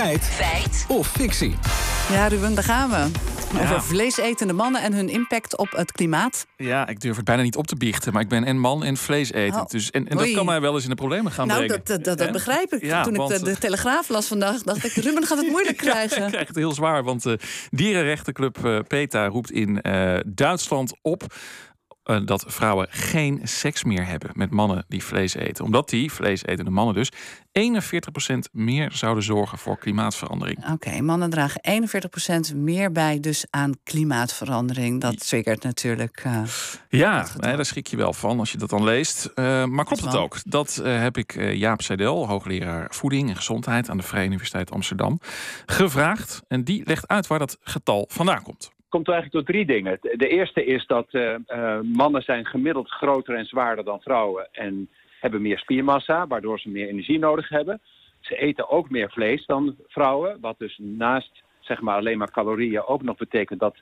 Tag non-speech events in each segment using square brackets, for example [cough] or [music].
Feit. Feit. Of fictie. Ja, Ruben, daar gaan we. Ja. Over vleesetende mannen en hun impact op het klimaat. Ja, ik durf het bijna niet op te biechten, maar ik ben en man en vleesetend. Oh. Dus, en en dat kan mij wel eens in de problemen gaan nou, brengen. dat, dat, dat, begrijp ik. Ja, Toen want, ik de, de Telegraaf las vandaag, dacht ik... Ruben gaat het [laughs] moeilijk Ja, krijgen. ik krijg het heel zwaar, want de dierenrechtenclub eh, PETA roept in eh, Duitsland op eh, dat vrouwen geen seks meer hebben met mannen die vlees eten. Omdat die, vleesetende mannen dus, 41% meer zouden zorgen voor klimaatverandering. Oké, mannen dragen 41% meer bij dus aan klimaatverandering. Dat triggert natuurlijk... eh, Ja, nee, daar schrik je wel van als je dat dan leest. Eh, maar klopt het ook? Dat heb ik Jaap Seidel, hoogleraar voeding en gezondheid aan de Vrije Universiteit Amsterdam, gevraagd. En die legt uit waar dat getal vandaan komt. Komt eigenlijk door drie dingen. De eerste is dat eh, eh, mannen zijn gemiddeld groter en zwaarder dan vrouwen en hebben meer spiermassa, waardoor ze meer energie nodig hebben. Ze eten ook meer vlees dan vrouwen, wat dus naast zeg maar, alleen maar calorieën ook nog betekent dat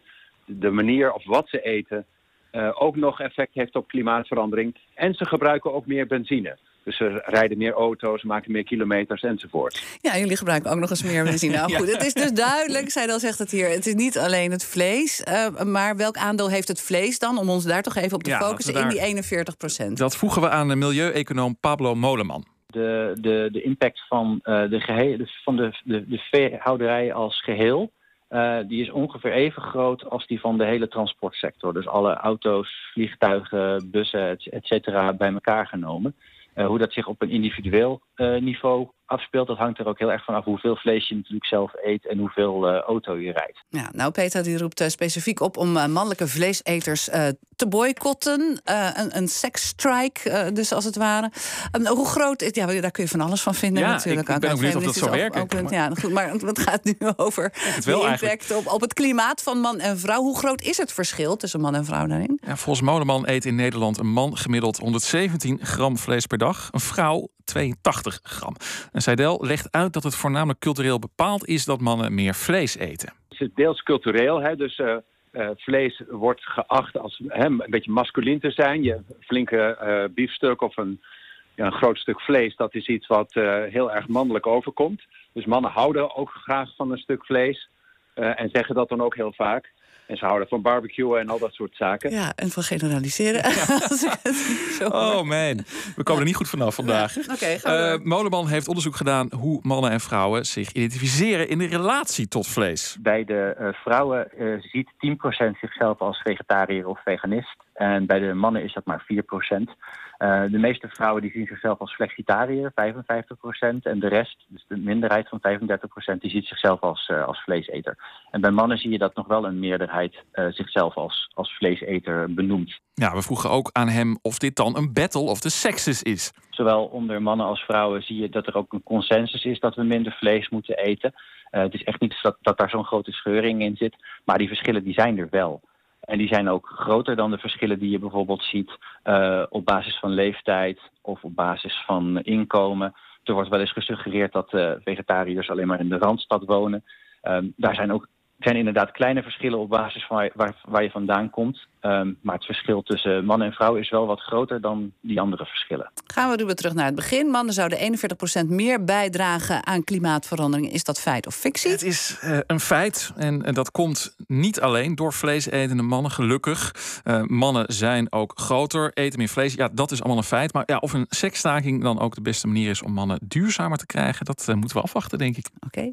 de manier of wat ze eten eh, ook nog effect heeft op klimaatverandering. En ze gebruiken ook meer benzine. Dus ze rijden meer auto's, maken meer kilometers enzovoort. Ja, jullie gebruiken ook nog eens meer benzine. [laughs] Nou goed, het is dus duidelijk, Seidel zegt het hier... het is niet alleen het vlees, eh, maar welk aandeel heeft het vlees dan... om ons daar toch even op te Ja, focussen in die 41 procent. Dat voegen we aan de milieueconoom Pablo Moleman. de, de, de impact van, eh, de, gehele, van de, de, de veehouderij als geheel... eh, die is ongeveer even groot als die van de hele transportsector. Dus alle auto's, vliegtuigen, bussen, et cetera, bij elkaar genomen. Eh, hoe dat zich op een individueel eh, niveau afspeelt... dat hangt er ook heel erg van af hoeveel vlees je natuurlijk zelf eet... en hoeveel eh, auto je rijdt. Ja, nou, Peter die roept eh, specifiek op om eh, mannelijke vleeseters eh, te boycotten. Eh, een, een seksstrike, eh, dus als het ware. Ehm, hoe groot is... Ja, daar kun je van alles van vinden Ja, natuurlijk. ik- ik ben ook benieuwd of dat zou op- werken. op- Ja, goed, maar het gaat nu over het de wel impact eigenlijk. op, op het klimaat van man en vrouw. Hoe groot is het verschil tussen man en vrouw daarin? Ja, volgens Moleman eet in Nederland een man gemiddeld 117 gram vlees per dag. Een vrouw 82 gram. En Seidel legt uit dat het voornamelijk cultureel bepaald is dat mannen meer vlees eten. Het is deels cultureel, hè, dus eh, eh, vlees wordt geacht als hè, een beetje masculin te zijn. Je flinke eh, biefstuk of een, ja, een groot stuk vlees, dat is iets wat heel erg mannelijk overkomt. Dus mannen houden ook graag van een stuk vlees en zeggen dat dan ook heel vaak. En ze houden van barbecuen en al dat soort zaken. Ja, en van generaliseren. [laughs] Oh man, we komen er niet goed vanaf vandaag. Oké, gaan we Eh, door. Moleman heeft onderzoek gedaan hoe mannen en vrouwen zich identificeren in de relatie tot vlees. Bij de eh, vrouwen eh, ziet 10% zichzelf als vegetariër of veganist. En bij de mannen is dat maar 4%. Eh, de meeste vrouwen die zien zichzelf als flexitariër, 55%. En de rest, dus de minderheid van 35%, die ziet zichzelf als, eh, als vleeseter. En bij mannen zie je dat nog wel een meerderheid eh, zichzelf als, als vleeseter benoemt. Ja, we vroegen ook aan hem of dit dan een battle of the sexes is. Zowel onder mannen als vrouwen zie je dat er ook een consensus is dat we minder vlees moeten eten. Het is echt niet dat, dat daar zo'n grote scheuring in zit, maar die verschillen die zijn er wel. En die zijn ook groter dan de verschillen die je bijvoorbeeld ziet eh, op basis van leeftijd of op basis van inkomen. Er wordt wel eens gesuggereerd dat eh, vegetariërs alleen maar in de Randstad wonen. Ehm, daar zijn ook zijn inderdaad kleine verschillen op basis van waar, waar, waar je vandaan komt. Ehm, maar het verschil tussen man en vrouw is wel wat groter dan die andere verschillen. Gaan we Ruben terug naar het begin. Mannen zouden 41% meer bijdragen aan klimaatverandering. Is dat feit of fictie? Het is eh, een feit en, en dat komt niet alleen door vleesetende mannen, gelukkig. Eh, mannen zijn ook groter, eten meer vlees. Ja, dat is allemaal een feit. Maar ja, of een seksstaking dan ook de beste manier is om mannen duurzamer te krijgen, dat eh, moeten we afwachten, denk ik. Oké.